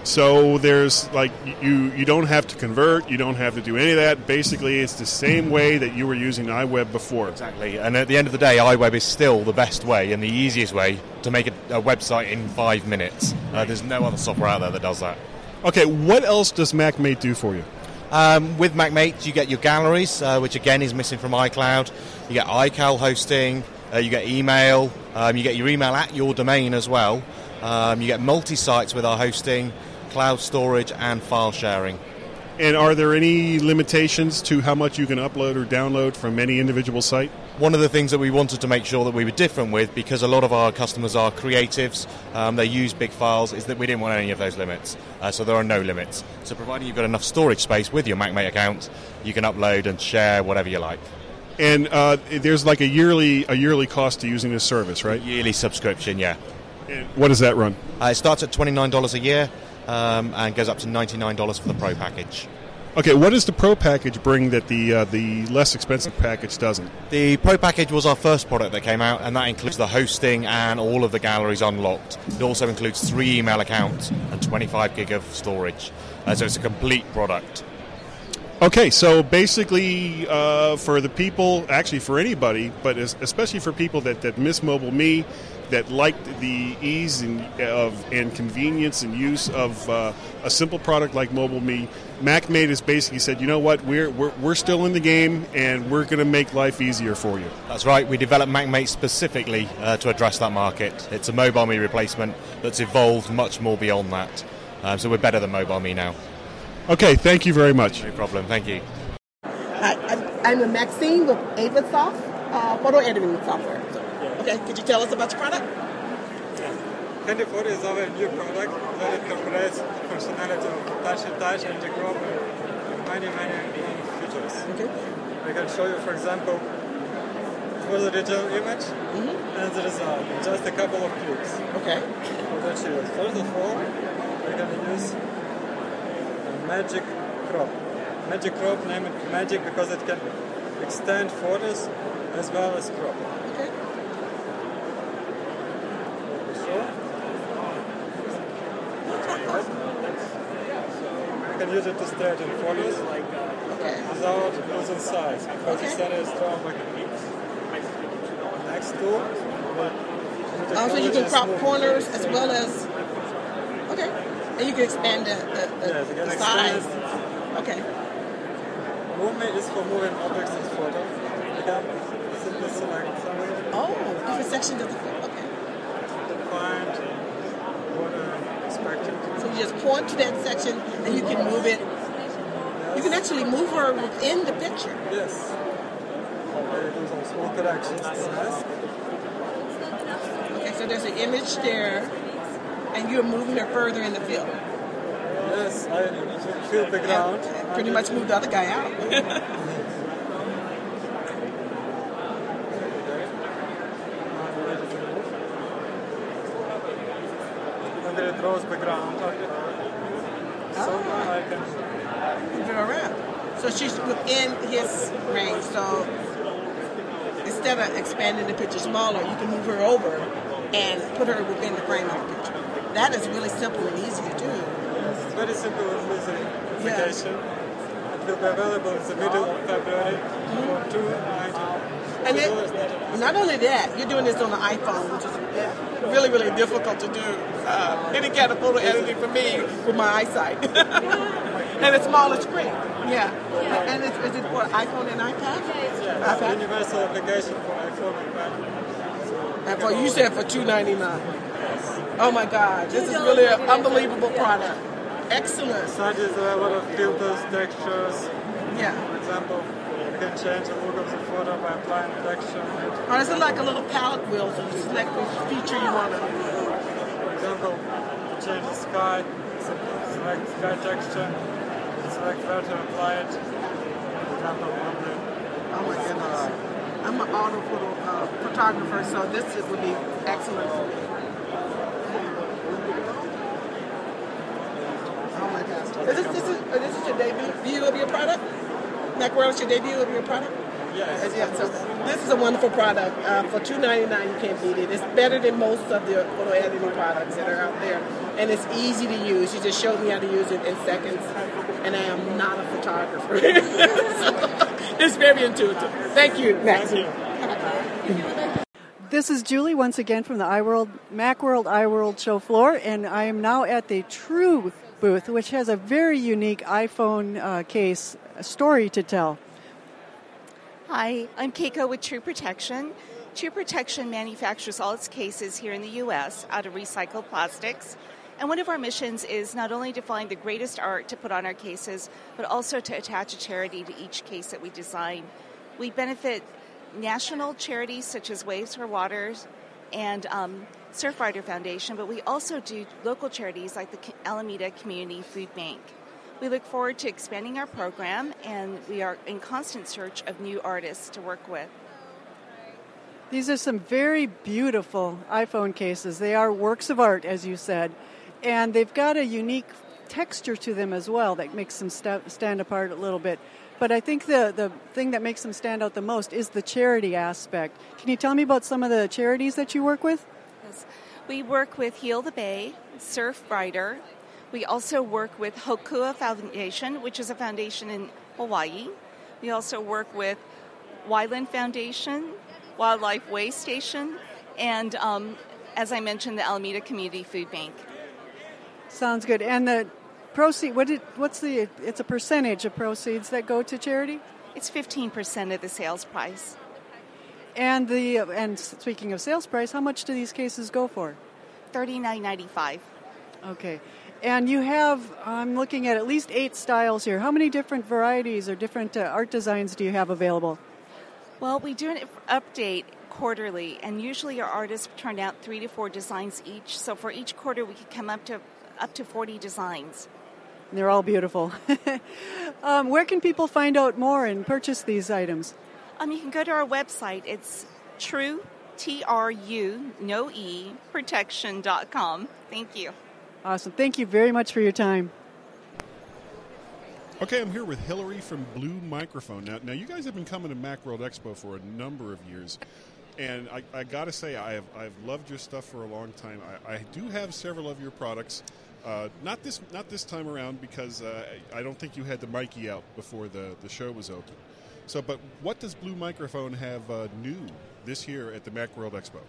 So there's like you you don't have to convert, you don't have to do any of that. Basically, it's the same way that you were using iWeb before. Exactly. And at the end of the day, iWeb is still the best way and the easiest way to make a, a website in five minutes. Uh, there's no other software out there that does that. Okay, what else does MacMate do for you? Um, with MacMate, you get your galleries, uh, which again is missing from iCloud. You get iCal hosting, uh, you get email, um, you get your email at your domain as well. Um, you get multi sites with our hosting, cloud storage, and file sharing. And are there any limitations to how much you can upload or download from any individual site? One of the things that we wanted to make sure that we were different with, because a lot of our customers are creatives, um, they use big files, is that we didn't want any of those limits. Uh, so there are no limits. So providing you've got enough storage space with your MacMate account, you can upload and share whatever you like. And uh, there's like a yearly a yearly cost to using this service, right? A Yearly subscription, yeah. And what does that run? Uh, it starts at $29 a year um, and goes up to $99 for the Pro package. Okay, what does the Pro package bring that the uh, the less expensive package doesn't? The Pro package was our first product that came out, and that includes the hosting and all of the galleries unlocked. It also includes three email accounts and 25 gig of storage. Uh, so it's a complete product. Okay, so basically, uh, for the people, actually for anybody, but especially for people that, that miss Mobile Me, that liked the ease and, of and convenience and use of uh, a simple product like Mobile Me, MacMate has basically said, you know what, we're, we're, we're still in the game and we're going to make life easier for you. That's right, we developed MacMate specifically uh, to address that market. It's a Mobile Me replacement that's evolved much more beyond that. Um, so we're better than Mobile Me now. Okay, thank you very much. No problem, thank you. Hi, I'm- I'm Maxine with ADVA Soft, uh, photo editing software. Okay, could you tell us about your product? Handy Photo is our new product that incorporates functionality of touch and touch and group and many, many, many features. Okay. I can show you, for example, for the original image mm-hmm. and the result. Just a couple of clicks. Okay. What you use. First of all, we're gonna use a magic crop. Magic crop, name it magic because it can extend photos as well as crop. Okay. You can use it to straighten photos without losing size because the center is strong like Next tool. Oh, so you can crop corners as well as. Okay. And you can expand the, the, the, Yes, the size. Okay. Movement is for moving objects in photo. You can simply select. Oh, different sections of the film. Okay. Find what So you just point to that section and you can move it. You can actually move her within the picture. Yes. Okay, do some small corrections to the mask. Okay, so there's an image there, and you're moving her further in the field. Yes, I feel the ground. Pretty much moved the other guy out. And then it draws the ground. So I can move her around. So she's within his range. So instead of expanding the picture smaller, you can move her over and put her within the frame of the picture. That is really simple and easy to do. Yes, it's very simple and easy application. It will be available in the middle of February for two ninety. And then, not only that, you're doing this on an iPhone, which is really, really difficult to do. Uh, any kind of photo editing for me with my eyesight. and a smaller screen. Yeah. And it's, is it for iPhone and iPad? Yeah, it's a universal application for iPhone and iPad. And for you said for two ninety nine. Yes. Oh my God, this is really an unbelievable product. Excellent. Besides, there are a lot of filters, textures. Yeah. For example, you can change the look of the photo by applying texture. Oh, or is it like a little palette wheel so you select which feature you want to? For example, to change the sky, select sky texture, Oh my goodness. I'm an auto photo uh, photographer, so this is- would be excellent for me. Oh my gosh. Is this, this, is, this is your debut view of your product? Macworld is your debut of your product? Yes. Yeah, so this is a wonderful product. Uh, for two ninety nine, you can't beat it. It's better than most of the photo editing products that are out there, and it's easy to use. You just showed me how to use it in seconds, and I am not a photographer. So, it's very intuitive. Thank you, Maxie. This is Julie once again from the iWorld Macworld iWorld show floor, and I am now at the Tru booth, which has a very unique iPhone uh, case story to tell. Hi, I'm Keiko with Tru Protection. Tru Protection manufactures all its cases here in the U.S. out of recycled plastics. And one of our missions is not only to find the greatest art to put on our cases, but also to attach a charity to each case that we design. We benefit national charities such as Waves for Waters and um, Surfrider Foundation, but we also do local charities like the Alameda Community Food Bank. We look forward to expanding our program, and we are in constant search of new artists to work with. These are some very beautiful iPhone cases. They are works of art, as you said, and they've got a unique texture to them as well that makes them sta- stand apart a little bit. But I think the, the thing that makes them stand out the most is the charity aspect. Can you tell me about some of the charities that you work with? Yes. We work with Heal the Bay, Surfrider. We also work with Hokua Foundation, which is a foundation in Hawaii. We also work with Wyland Foundation, Wildlife Way Station, and um, as I mentioned, the Alameda Community Food Bank. Sounds good. And the proceed what did, what's the it's a percentage of proceeds that go to charity? It's 15% of the sales price. And the and speaking of sales price, how much do these cases go for? $39.95. Okay. And you have, I'm looking at at least eight styles here. How many different varieties or different uh, art designs do you have available? Well, we do an update quarterly, and usually our artists turn out three to four designs each. So for each quarter, we could come up to up to 40 designs. They're all beautiful. um, where can people find out more and purchase these items? Um, you can go to our website. It's true, T R U, no E, protection.com. Thank you. Awesome. Thank you very much for your time. Okay, I'm here with Hillary from Blue Microphone. Now, now you guys have been coming to Macworld Expo for a number of years, and I, I got to say, I have I've loved your stuff for a long time. I, I do have several of your products. Uh, not this not this time around because uh, I don't think you had the Mikey out before the, the show was open. So, but what does Blue Microphone have uh, new this year at the Macworld Expo?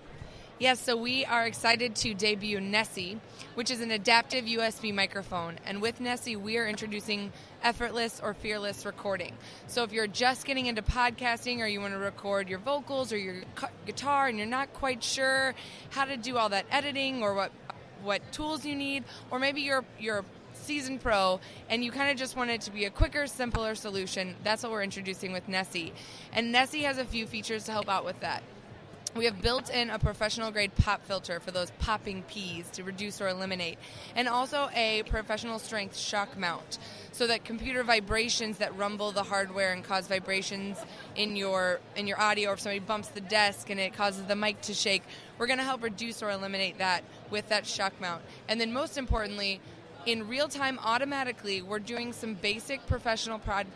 Yes, so we are excited to debut Nessie, which is an adaptive USB microphone. And with Nessie, we are introducing effortless or fearless recording. So if you're just getting into podcasting or you want to record your vocals or your guitar and you're not quite sure how to do all that editing or what what tools you need, or maybe you're you're seasoned pro and you kind of just want it to be a quicker, simpler solution, that's what we're introducing with Nessie. And Nessie has a few features to help out with that. We have built in a professional grade pop filter for those popping peas to reduce or eliminate, and also a professional strength shock mount so that computer vibrations that rumble the hardware and cause vibrations in your in your audio or if somebody bumps the desk and it causes the mic to shake, we're going to help reduce or eliminate that with that shock mount. And then most importantly, in real time automatically, we're doing some basic professional prod-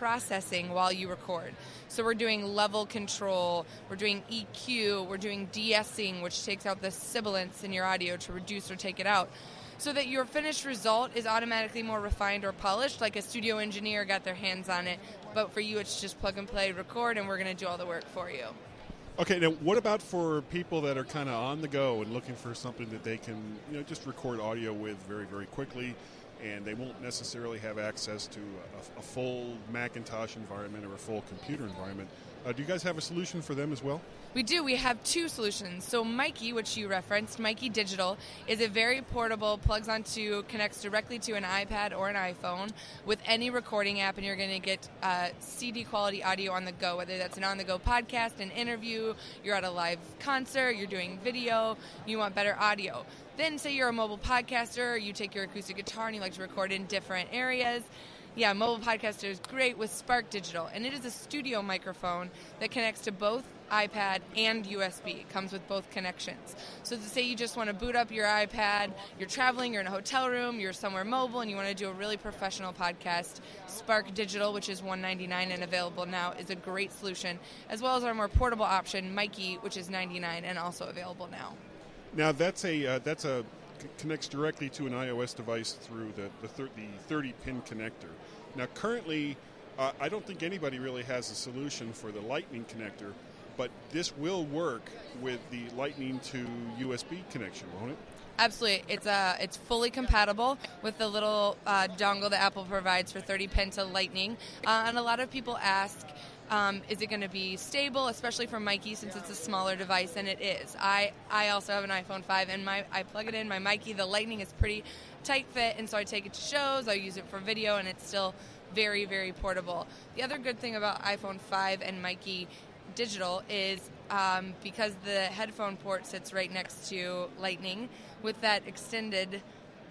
processing while you record. So we're doing level control, we're doing EQ, we're doing de-essing, which takes out the sibilance in your audio to reduce or take it out. So that your finished result is automatically more refined or polished, like a studio engineer got their hands on it. But for you, it's just plug and play, record, and we're going to do all the work for you. Okay, now what about for people that are kind of on the go and looking for something that they can, you know, just record audio with very, very quickly, and they won't necessarily have access to a, a full Macintosh environment or a full computer environment? Uh, do you guys have a solution for them as well? We do. We have two solutions. So Mikey, which you referenced, Mikey Digital, is a very portable, plugs onto, connects directly to an iPad or an iPhone with any recording app, and you're going to get uh, CD quality audio on the go. Whether that's an on-the-go podcast, an interview, you're at a live concert, you're doing video, you want better audio. Then say you're a mobile podcaster, you take your acoustic guitar and you like to record in different areas yeah, mobile podcaster is great with Spark Digital, and it is a studio microphone that connects to both iPad and USB. It comes with both connections. So to say you just want to boot up your iPad, you're traveling, you're in a hotel room, you're somewhere mobile, and you want to do a really professional podcast, Spark Digital, which is 199 and available now, is a great solution, as well as our more portable option, Mikey, which is 99 and also available now. Now that's a uh, that's a connects directly to an iOS device through the the, thir- the 30 pin connector. Now currently, uh, I don't think anybody really has a solution for the Lightning connector, but this will work with the Lightning to USB connection, won't it? Absolutely, it's uh, it's fully compatible with the little uh, dongle that Apple provides for 30 pin to Lightning, uh, and a lot of people ask. Um, is it going to be stable, especially for Mikey since it's a smaller device? And it is. I, I also have an iPhone 5, and my I plug it in. My Mikey, the Lightning is pretty tight fit, and so I take it to shows. I use it for video, and it's still very, very portable. The other good thing about iPhone 5 and Mikey digital is um, because the headphone port sits right next to Lightning. With that extended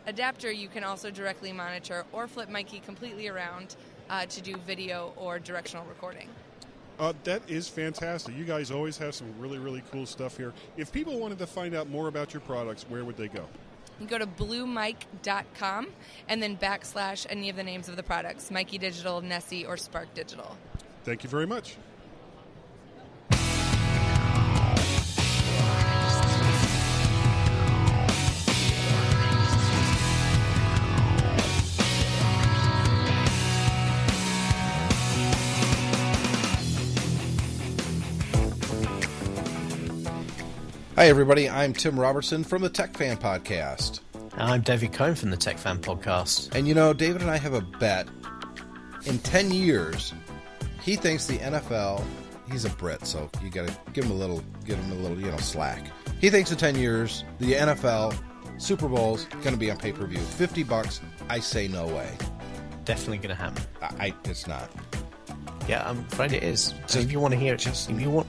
adapter, you can also directly monitor or flip Mikey completely around uh, to do video or directional recording. Uh, that is fantastic. You guys always have some really, really cool stuff here. If people wanted to find out more about your products, where would they go? You go to bluemic.com and then backslash any of the names of the products Mikey Digital, Nessie, or Spark Digital. Thank you very much. Hi, everybody. I'm Tim Robertson from the Tech Fan Podcast. I'm David Cohn from the Tech Fan Podcast. And you know, David and I have a bet. In 10 years, he thinks the NFL, he's a Brit, so you got to give him a little, give him a little, you know, slack. He thinks in 10 years, the NFL Super Bowl's going to be on pay per view. 50 bucks, I say no way. Definitely going to happen. I, I, it's not. Yeah, I'm afraid it is. So if you want to hear it, just if you want,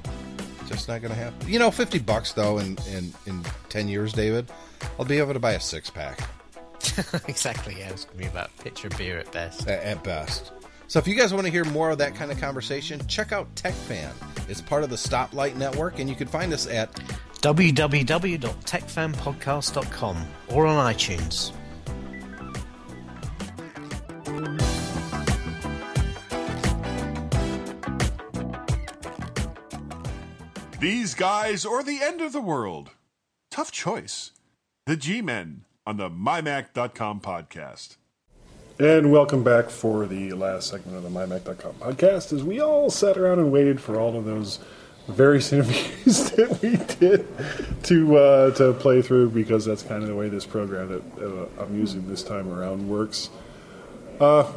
just not going to happen. You know, 50 bucks though in, in, in 10 years, David, I'll be able to buy a six pack. exactly, yeah. It's going to be about pitcher beer at best. At, at best. So if you guys want to hear more of that kind of conversation, check out TechFan. It's part of the Stoplight Network, and you can find us at www.techfanpodcast.com or on iTunes. These guys or the end of the world? Tough choice. The G Men on the MyMac.com podcast. And welcome back for the last segment of the MyMac.com podcast as we all sat around and waited for all of those various interviews that we did to uh, to play through because that's kind of the way this program that uh, I'm using this time around works. Uh,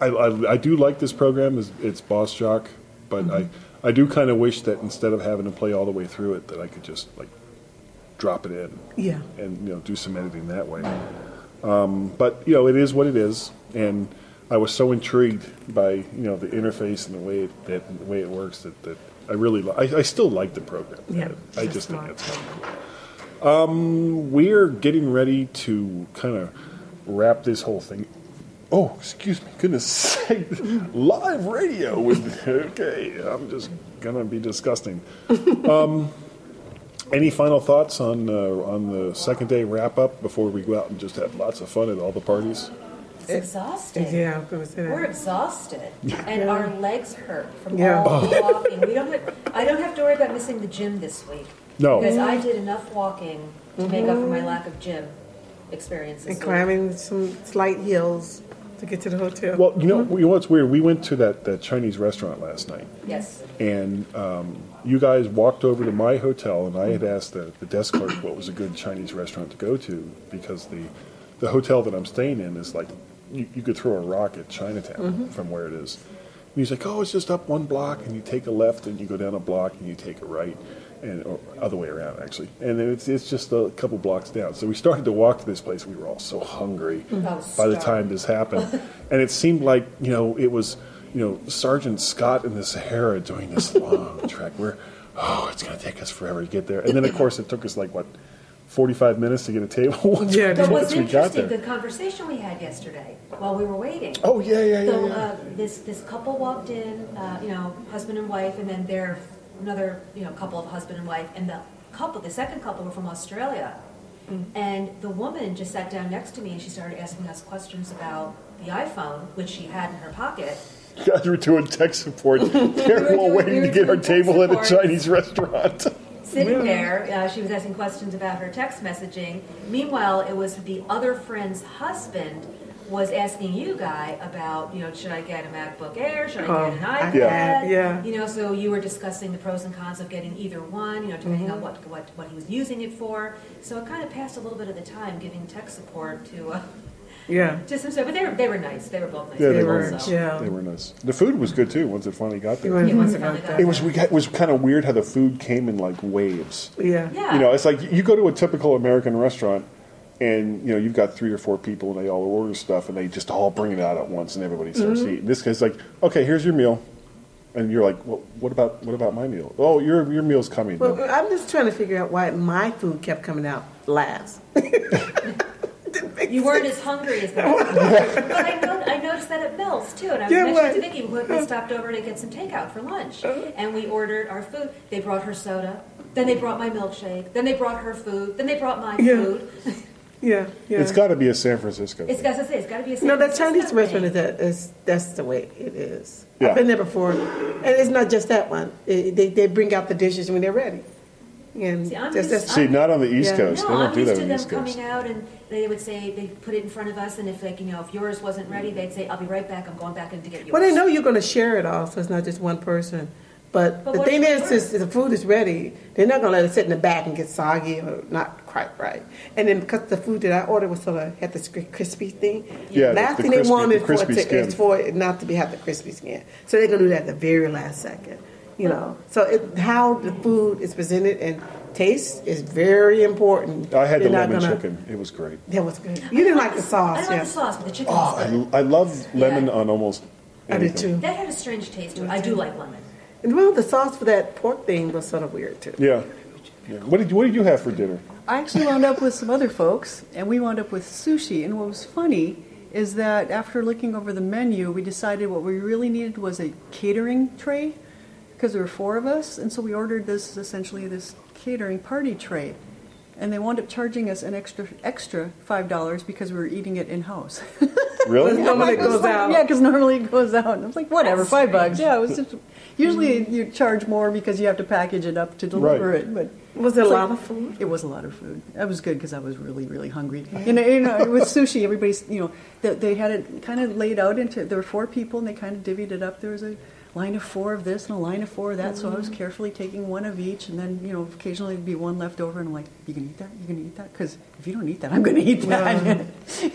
I, I, I do like this program. It's, it's Boss Jock, but Mhm. I, I do kind of wish that instead of having to play all the way through it, that I could just like drop it in Yeah. and you know do some editing that way. Um, but you know, it is what it is, and I was so intrigued by you know the interface and the way it, that the way it works that, that I really li- I, I still like the program. Yeah, I just think it's kind of cool. Um, we're getting ready to kind of wrap this whole thing. Oh, excuse me, goodness sake! Live radio with okay. I'm just gonna be disgusting. Um, any final thoughts on uh, on the second day wrap up before we go out and just have lots of fun at all the parties? It's exhausted. Yeah, I was gonna say. We're exhausted, and our legs hurt from Yeah. all the walking. We don't. Have, I don't have to worry about missing the gym this week. No. because I did enough walking to make up for my Mhm. lack of gym experiences. And climbing some slight hills to get to the hotel. Well, you know, you know what's weird? We went to that, that Chinese restaurant last night, Yes. and um, you guys walked over to my hotel, and I had asked the, the desk clerk what was a good Chinese restaurant to go to because the the hotel that I'm staying in is like you, you could throw a rock at Chinatown Mhm. from where it is. And he's like, "Oh, it's just up one block, and you take a left, and you go down a block, and you take a right." And or other way around, actually, and it's it's just a couple blocks down. So we started to walk to this place. We were all so hungry I was by the time this happened, and it seemed like you know it was you know Sergeant Scott in the Sahara doing this long trek. Where oh, it's going to take us forever to get there, and then of course it took us like what forty five minutes to get a table. once, But what's once we got interesting, there. the conversation we had yesterday while we were waiting. Oh, yeah, yeah, yeah, So yeah. uh, this this couple walked in, uh, you know, husband and wife, and then their another you know couple of husband and wife, and the couple, the second couple, were from Australia. And the woman just sat down next to me and she started asking us questions about the iPhone, which she had in her pocket. Guys were doing tech support. They're all waiting to get our table at a Chinese restaurant. Sitting there, uh, she was asking questions about her text messaging. Meanwhile, it was the other friend's husband was asking you, Guy, about, you know, should I get a MacBook Air? Should I Oh, get an iPad? have, yeah. You know, so you were discussing the pros and cons of getting either one, you know, depending on Mhm. what, what, what he was using it for. So it kind of passed a little bit of the time giving tech support to, uh, Yeah. to some stuff. But they were, they were nice. They were both nice. Yeah, they people, were. so. They were nice. The food was good too. Once it finally got there, Yeah, once it finally got it was. We got, it was kind of weird how the food came in like waves. Yeah. Yeah. You know, it's like you go to a typical American restaurant, and you know you've got three or four people, and they all order stuff, and they just all bring it out at once, and everybody starts Mhm. eating. This guy's like, "Okay, here's your meal," and you're like, well, "What about what about my meal?" Oh, your your meal's coming. Well, I'm just trying to figure out why my food kept coming out last. You weren't as hungry as them. but I, know, I noticed that at Mills too. And I was Yeah, mentioning to what? Vicki, we we stopped over to get some takeout for lunch, and we ordered our food. They brought her soda, then they brought my milkshake, then they brought her food, then they brought my Yeah. food. Yeah, yeah. It's got to be a San Francisco. It's got to say, it's got to be a San No, that Francisco Chinese thing. restaurant is that is that's the way it is. Yeah. I've been there before, and it's not just that one. It- they they bring out the dishes when they're ready, and See, I'm just, used- that's, See, not on the East Yeah. Coast. No, they don't I'm do used that to on the East Coast. coming out and they would say they put it in front of us, and if like you know if yours wasn't ready, they'd say, "I'll be right back. I'm going back in to get yours." Well, they know you're going to share it all, so it's not just one person. But, But the thing if is, is, the food is ready. They're not going to let it sit in the back and get soggy or not quite right. And then because the food that I ordered was sort of had this crispy thing. Yeah, last the thing crispy- they wanted the for it to, is for it not to be have the crispy skin. So they're going to do that at the very last second. You know, so it, how the food is presented and taste is very important. I had the They're not lemon gonna- chicken. It was great. That was good. You didn't like the sauce, I don't yeah? like the sauce, but the chicken Oh, was good. I, I love lemon on almost. Everything. I did too. That had a strange taste to it. I do like lemon. And well, the sauce for that pork thing was sort of weird too. Yeah. yeah. What did you, What did you have for dinner? I I actually wound up with some other folks, and we wound up with sushi. And what was funny is that after looking over the menu, we decided what we really needed was a catering tray because there were four of us, and so we ordered this essentially this catering party tray. And they wound up charging us an extra extra five dollars because we were eating it in house. Really? normally it goes out. Yeah, because normally it goes out. And I was like, whatever, That's five bucks. Yeah, it was just. Usually you charge more because you have to package it up to deliver Right. it. But Was it it's a like- lot of food? It was a lot of food. That was good because I was really, really hungry. You know, you know, with sushi, everybody's, you know, they, they had it kind of laid out into. There were four people, and they kind of divvied it up. There was a line of four of this and a line of four of that. So I was Mhm. carefully taking one of each, and then you know, occasionally there'd be one left over, and I'm like, "You can eat that? You can eat that? Because if you don't eat that, I'm going to eat that."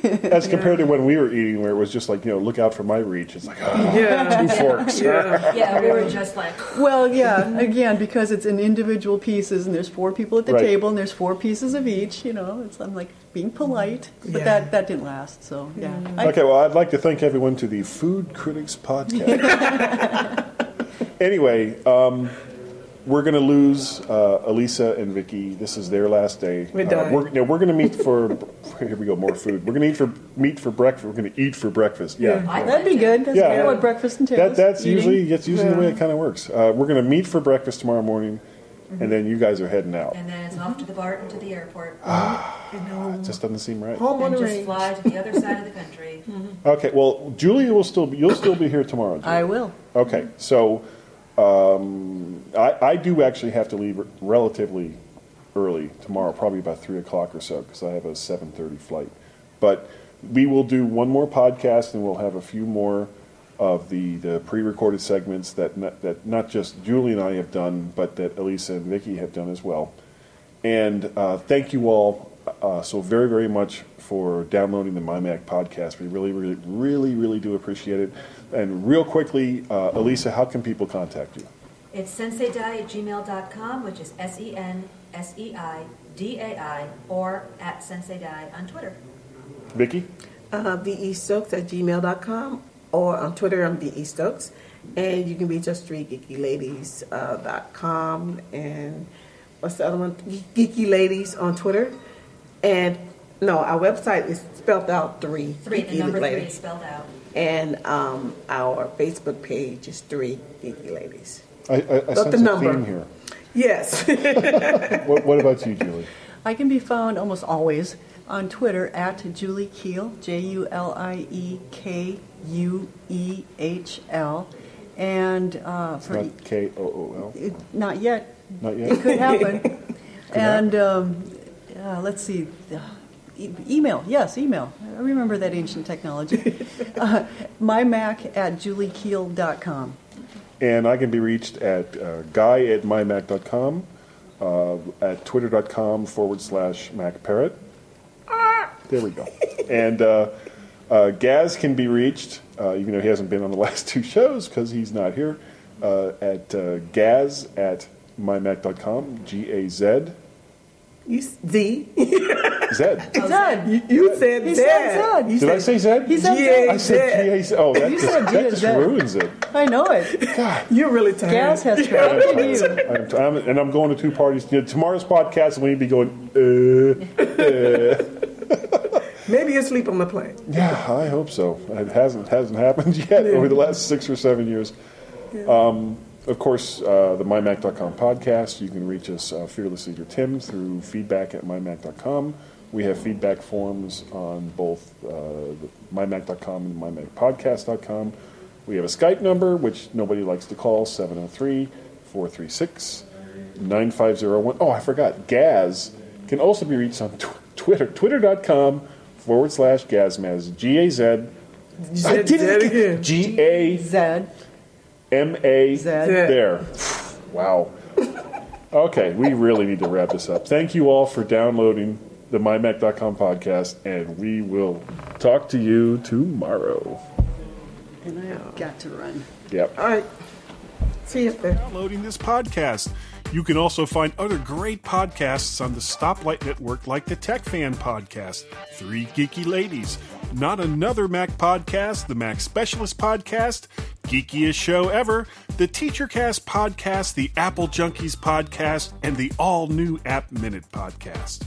As compared to when we were eating, where it was just like, you know, look out for my reach. It's like, oh, Yeah. two forks. Yeah, we were just like. Well, yeah, again, because it's in individual pieces, and there's four people at the Right. table, and there's four pieces of each. You know, it's I'm like being polite, but Yeah. that that didn't last. So yeah. I- Okay, well, I'd like to thank everyone to the Food Critics Podcast. anyway, um, we're going to lose uh, Elisa and Vicky. This is their last day. We're Uh, done. we're, no, we're going to meet for. Here we go, more food. We're going to eat for meet for breakfast. We're going to eat for breakfast. Yeah, that'd be good. That's Yeah. kind what breakfast entails. That, that's eating. usually that's usually the way it kind of works. Uh, we're going to meet for breakfast tomorrow morning, and then you guys are heading out. And then it's off to the Barton to the airport. Ah, It just doesn't seem right. Home on and the just range. fly to the other side of the country. Okay, well, Julia will still be. You'll still be here tomorrow. Julia. I will. Okay, so um, I, I do actually have to leave relatively early tomorrow, probably about three o'clock or so, because I have a seven thirty flight. But we will do one more podcast, and we'll have a few more of the, the pre-recorded segments that not, that not just Julie and I have done, but that Elisa and Vicky have done as well. And uh, thank you all uh, so very, very much for downloading the MyMac podcast. We really, really, really, really do appreciate it. And real quickly, uh, Elisa, how can people contact you? It's senseidai at gmail.com, which is S E N S E I D A I, or at senseidai on Twitter. Vicky? Uh, VE Stokes at gmail.com or on Twitter, I'm VE Stokes. And you can reach us through geekyladies.com uh, .com and what's the other one? Geeky Ladies on Twitter. And no, our website is spelled out three. Three, the Geeky number three Ladies. is spelled out. And um, our Facebook page is three Geeky Ladies. I, I, I sense the a number. theme here. Yes. What, what about you, Julie? I can be found almost always on Twitter at Julie Kuehl, J U L I E K U E H L. And uh, for not K O O L. not yet. Not yet. It could happen. and um, uh, let's see. E- email, yes, email. I remember that ancient technology. uh, mymac at juliekuehl.com. And I can be reached at uh, guy at mymac.com, uh, at twitter.com forward slash macparrot. There we go. and uh, uh, Gaz can be reached, uh, even though he hasn't been on the last two shows because he's not here, uh, at uh, gaz at mymac.com, G A Z. You s- Z. Zed. Zed. You, you said He Zed. said Zed. You Did I say Zed? He said G-A-Z. I said G A Z. Oh, that You just, said that just ruins it. I know it. God. You're really tired. Gaz has traveled to you. I'm, I'm, and I'm going to two parties. Tomorrow's podcast, I'm going to be going, uh, uh. Maybe you're asleep on the plane. Yeah, I hope so. It hasn't hasn't happened yet over the last six or seven years. Um, of course, uh, the mymac.com podcast. You can reach us, uh, Fearless Leader Tim, through feedback at mymac.com. We have feedback forms on both uh, the mymac.com and mymacpodcast.com. We have a Skype number, which nobody likes to call, 703 436 9501. Oh, I forgot. Gaz can also be reached on tw- Twitter, twitter.com forward slash Gazmaz. G A Z. I said did Zed it again. again. G A Zed. M A. Zed. There. Wow. Okay, we really need to wrap this up. Thank you all for downloading the MyMac.com podcast, and we will talk to you tomorrow. And I've got to run. Yep. All right. See you there. Downloading this podcast. You can also find other great podcasts on the Stoplight Network, like the Tech Fan Podcast, Three Geeky Ladies, Not Another Mac Podcast, the Mac Specialist Podcast, Geekiest Show Ever, the TeacherCast Podcast, the Apple Junkies Podcast, and the all new App Minute Podcast.